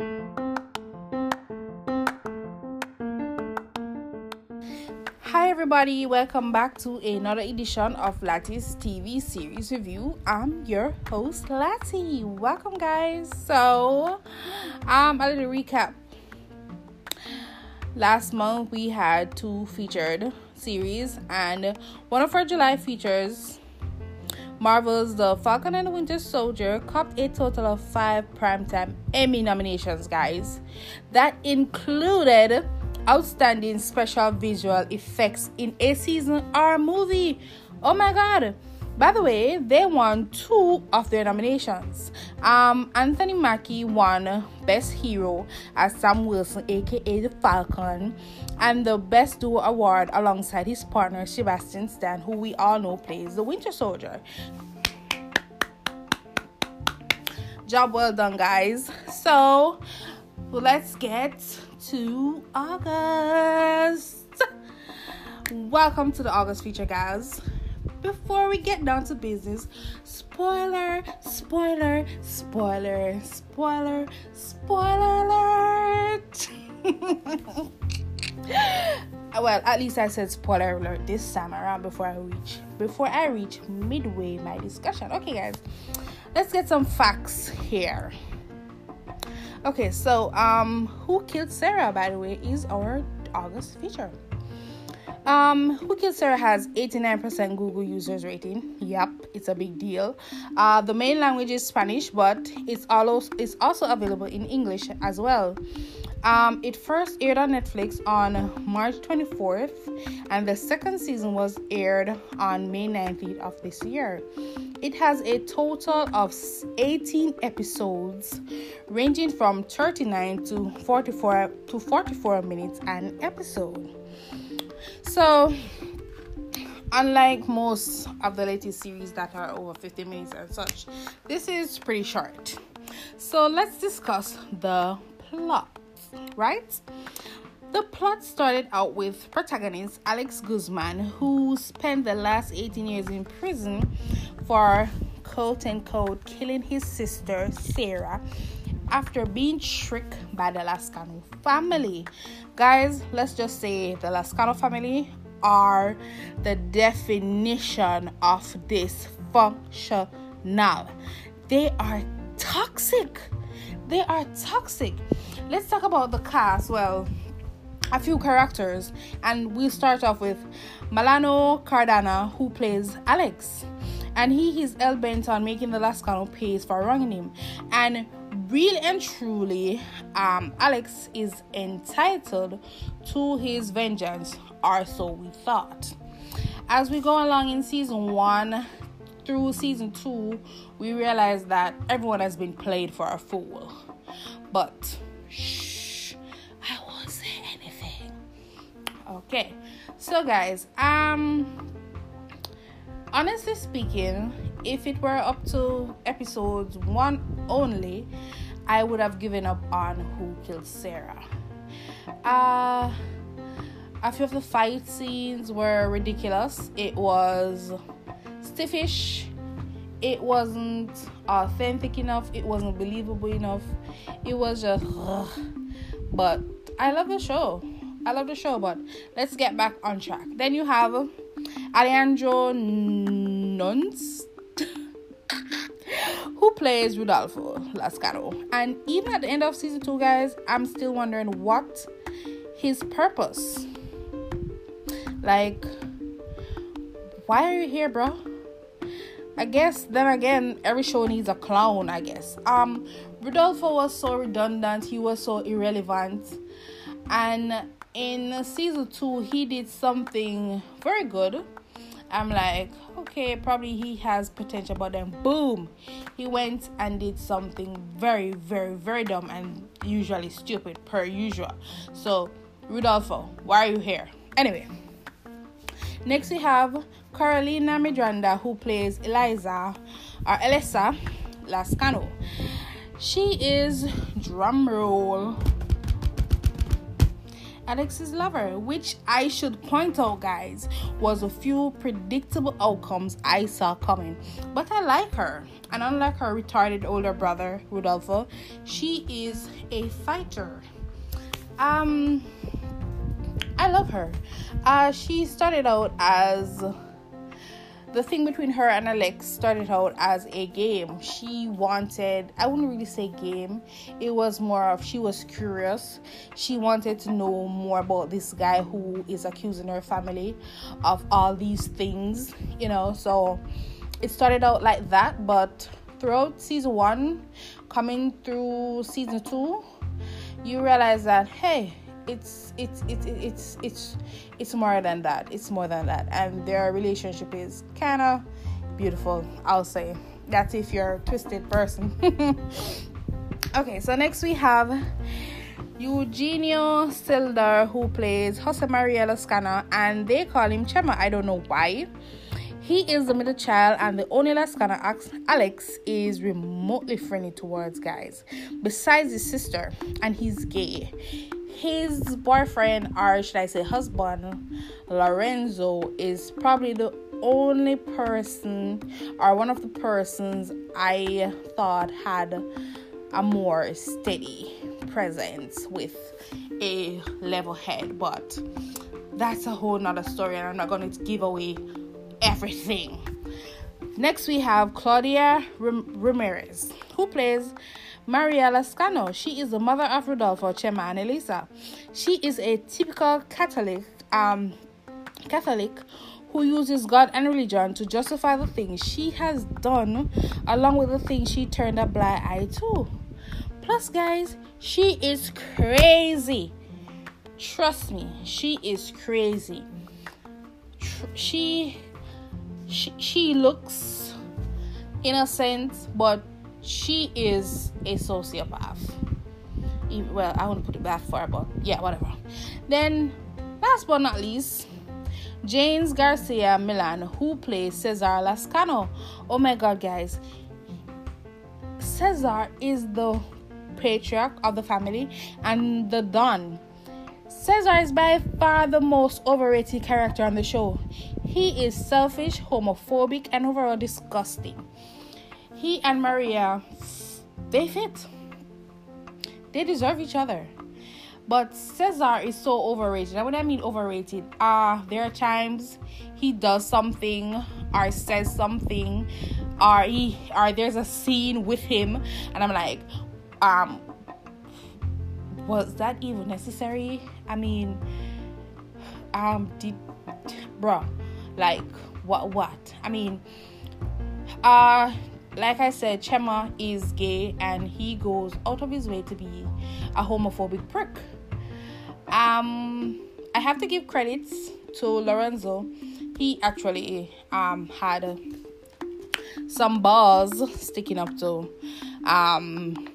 Hi, everybody, welcome back to another edition of Latti's TV series review. I'm your host, Lati. Welcome, guys. So, um, a little recap. Last month we had two featured series, and one of our July features, Marvel's The Falcon and the Winter Soldier, copped a total of five primetime Emmy nominations, guys. That included outstanding special visual effects in a season or movie. Oh my god. By the way, they won two of their nominations. Um, Anthony Mackie won Best Hero as Sam Wilson, aka the Falcon, and the Best Duo Award alongside his partner Sebastian Stan, who we all know plays the Winter Soldier. Job well done, guys. So, let's get to August. Welcome to the August feature, guys. Before we get down to business, spoiler, spoiler, spoiler, spoiler, spoiler alert. well, at least I said spoiler alert this time around before I reach before I reach midway my discussion. Okay, guys, let's get some facts here. Okay, so um, Who Killed Sara, by the way, is our August feature. Um, Who Killed Sara has 89% Google users rating. Yep, it's a big deal. Uh, the main language is Spanish, but it's also it's also available in English as well. Um, it first aired on Netflix on March 24th, and the second season was aired on May 19th of this year. It has a total of 18 episodes, ranging from 39 to 44 to 44 minutes an episode. So, unlike most of the latest series that are over 50 minutes and such, this is pretty short. So, let's discuss the plot right? The plot started out with protagonist Alex Guzman, who spent the last 18 years in prison for quote unquote killing his sister Sara after being tricked by the Lazcano family. Guys, let's just say the Lazcano family are the definition of dysfunctional. They are toxic. They are toxic let's talk about the cast. Well, a few characters, and we'll start off with Manolo Cardona, who plays Alex. And he is hell bent on making the Lazcano pays for wronging him. And really and truly, um, Alex is entitled to his vengeance, or so we thought. As we go along in season one through season two, we realize that everyone has been played for a fool. But shh, I won't say anything. Okay, so guys, um, honestly speaking, if it were up to episodes one only, I would have given up on Who Killed Sara. Uh, a few of the fight scenes were ridiculous. It was stiffish. It wasn't authentic enough. It wasn't believable enough. It was just, ugh. but I love the show. I love the show, but let's get back on track. Then you have Alejandro Nones, plays Rodolfo Lazcano. And even at the end of season two, guys, I'm still wondering what his purpose. Like, why are you here, bro? I guess then again, every show needs a clown, I guess. Um, Rodolfo was so redundant, he was so irrelevant. And in season two, he did something very good. I'm like, okay, probably he has potential, but then boom, he went and did something very, very, very dumb and usually stupid, per usual. So, Rudolfo, why are you here? Anyway, next we have Carolina Miranda, who plays Eliza uh, or Elisa Lazcano. She is drumroll Alex's lover, which I should point out, guys, was a few predictable outcomes I saw coming. But I like her, and unlike her retarded older brother, Rodolfo, she is a fighter. Um, I love her. Uh, she started out as the thing between her and Alex started out as a game. She wanted, I wouldn't really say game, it was more of she was curious. She wanted to know more about this guy who is accusing her family of all these things, you know. So it started out like that, but throughout season one, coming through season two, you realize that hey, it's it's it's it's it's it's more than that. It's more than that. And their relationship is kind of beautiful i'll say. That's if you're a twisted person. Okay so next we have Eugenio Siller, who plays Jose Maria Lazcano, and they call him Chema. I don't know why. He is the middle child, and the only Lazcano Alex is remotely friendly towards guys, besides his sister, and he's gay his boyfriend, or should I say husband, Lorenzo, is probably the only person or one of the persons I thought had a more steady presence with a level head. But that's a whole nother story, and I'm not going to give away everything. Next, we have Claudia Ramirez, who plays Maria Lazcano. She is the mother of Rodolfo, Chema, and Elisa. She is a typical Catholic, um, Catholic who uses God and religion to justify the things she has done, along with the things she turned a blind eye to. Plus, guys, she is crazy. Trust me, she is crazy. She she, she looks innocent, but she is a sociopath. Well, I wouldn't put it that far, but yeah, whatever. Then, last but not least, James Garcia Millan, who plays Cesar Lazcano. Oh my god, guys. Cesar is the patriarch of the family and the Don. Cesar is by far the most overrated character on the show. He is selfish, homophobic, and overall disgusting he and Maria, they fit. They deserve each other. But Cesar is so overrated. And when I mean overrated, uh, there are times he does something or says something or he or there's a scene with him and I'm like, um, was that even necessary? I mean, um, did bro, like what what? I mean, uh like I said, Chema is gay and he goes out of his way to be a homophobic prick. Um, I have to give credits to Lorenzo. He actually um had some balls sticking up to um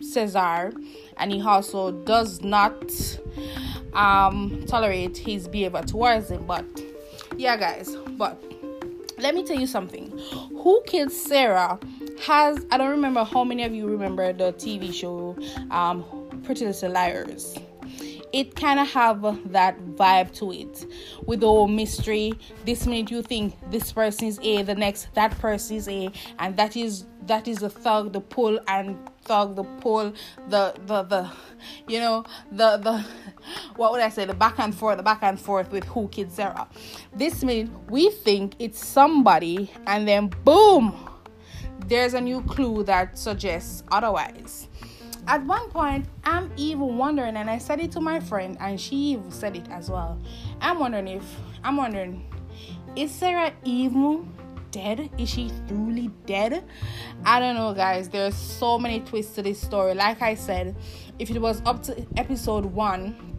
Cesar, and he also does not um tolerate his behavior towards him. But yeah, guys, but let me tell you something. Who Killed Sara has I don't remember how many of you remember the TV show um, Pretty Little Liars. It kind of have that vibe to it with the whole mystery. This minute you think this person is A, the next that person is A, and that is that is the thug, the pull and thug, the pull, the the the you know the the what would I say the back and forth, the back and forth with who Killed Sara. This minute we think it's somebody, and then boom, there's a new clue that suggests otherwise. At one point, I'm even wondering, and I said it to my friend, and she even said it as well. I'm wondering if I'm wondering, is Sara even dead? Is she truly dead? I don't know, guys. There's so many twists to this story. Like I said, if it was up to episode one,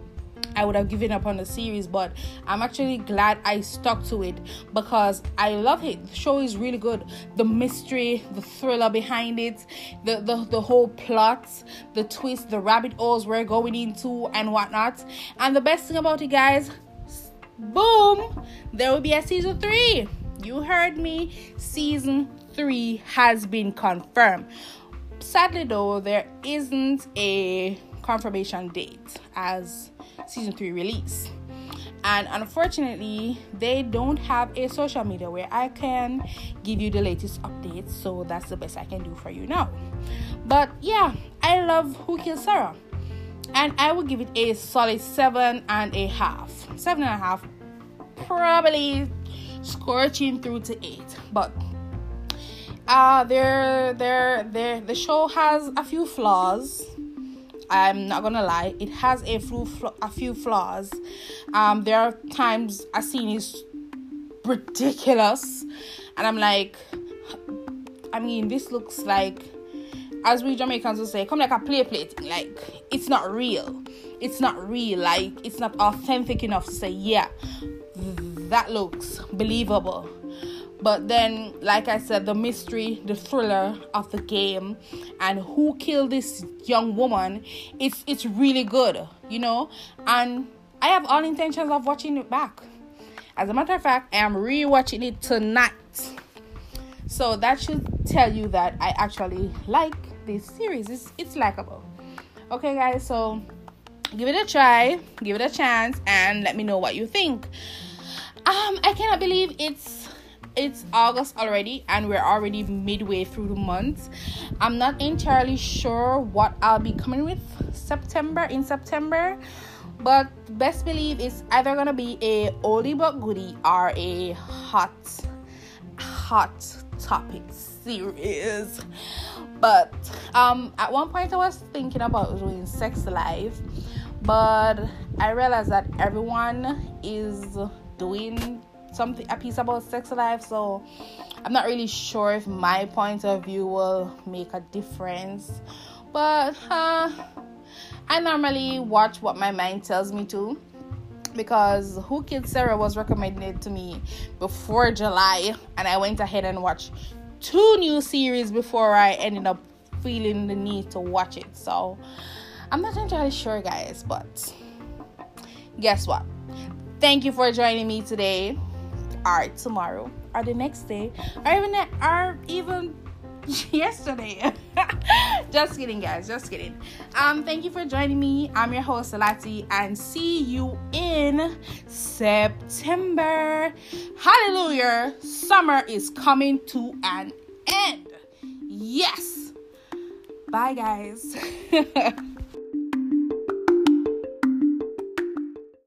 I would have given up on the series, but I'm actually glad I stuck to it because I love it. The show is really good. The mystery, the thriller behind it, the the, the whole plot, the twist, the rabbit holes we're going into and whatnot. And the best thing about it, guys, boom, there will be a season three. You heard me. Season three has been confirmed. sadly though, there isn't a confirmation date as season three release. And unfortunately, they don't have a social media where I can give you the latest updates. So that's the best I can do for you now. But yeah, I love Who Killed Sara. And I will give it a solid seven and a half. Seven and a half, probably scorching through to eight. But uh there there there the show has a few flaws I'm not gonna lie, it has a few a few flaws. Um, there are times a scene is ridiculous, and I'm like, I mean, this looks like, as we Jamaicans will say, come like a play plate. Like it's not real. It's not real. Like it's not authentic enough to say, yeah, that looks believable but then, like I said, the mystery, the thriller of the game, and who killed this young woman, it's it's really good, you know. And I have all intentions of watching it back. As a matter of fact, I am rewatching it tonight. So that should tell you that I actually like this series. It's it's likable. Okay, guys. So give it a try, give it a chance, and let me know what you think. Um, I cannot believe it's it's August already and we're already midway through the month. I'm not entirely sure what I'll be coming with September in September, but best believe it's either gonna be a oldie but goodie or a hot hot topic series. But um at one point I was thinking about doing sex life, but I realized that everyone is doing something a piece about sex life so i'm not really sure if my point of view will make a difference. But uh, i normally watch what my mind tells me to because who killed sara was recommended to me before july and i went ahead and watched two new series before i ended up feeling the need to watch it. So i'm not entirely sure guys but guess what? Thank you for joining me today or tomorrow or the next day or even or even yesterday. just kidding, guys. Just kidding. Um, thank you for joining me. I'm your host Salati, and see you in September. Hallelujah! Summer is coming to an end. Yes. Bye, guys.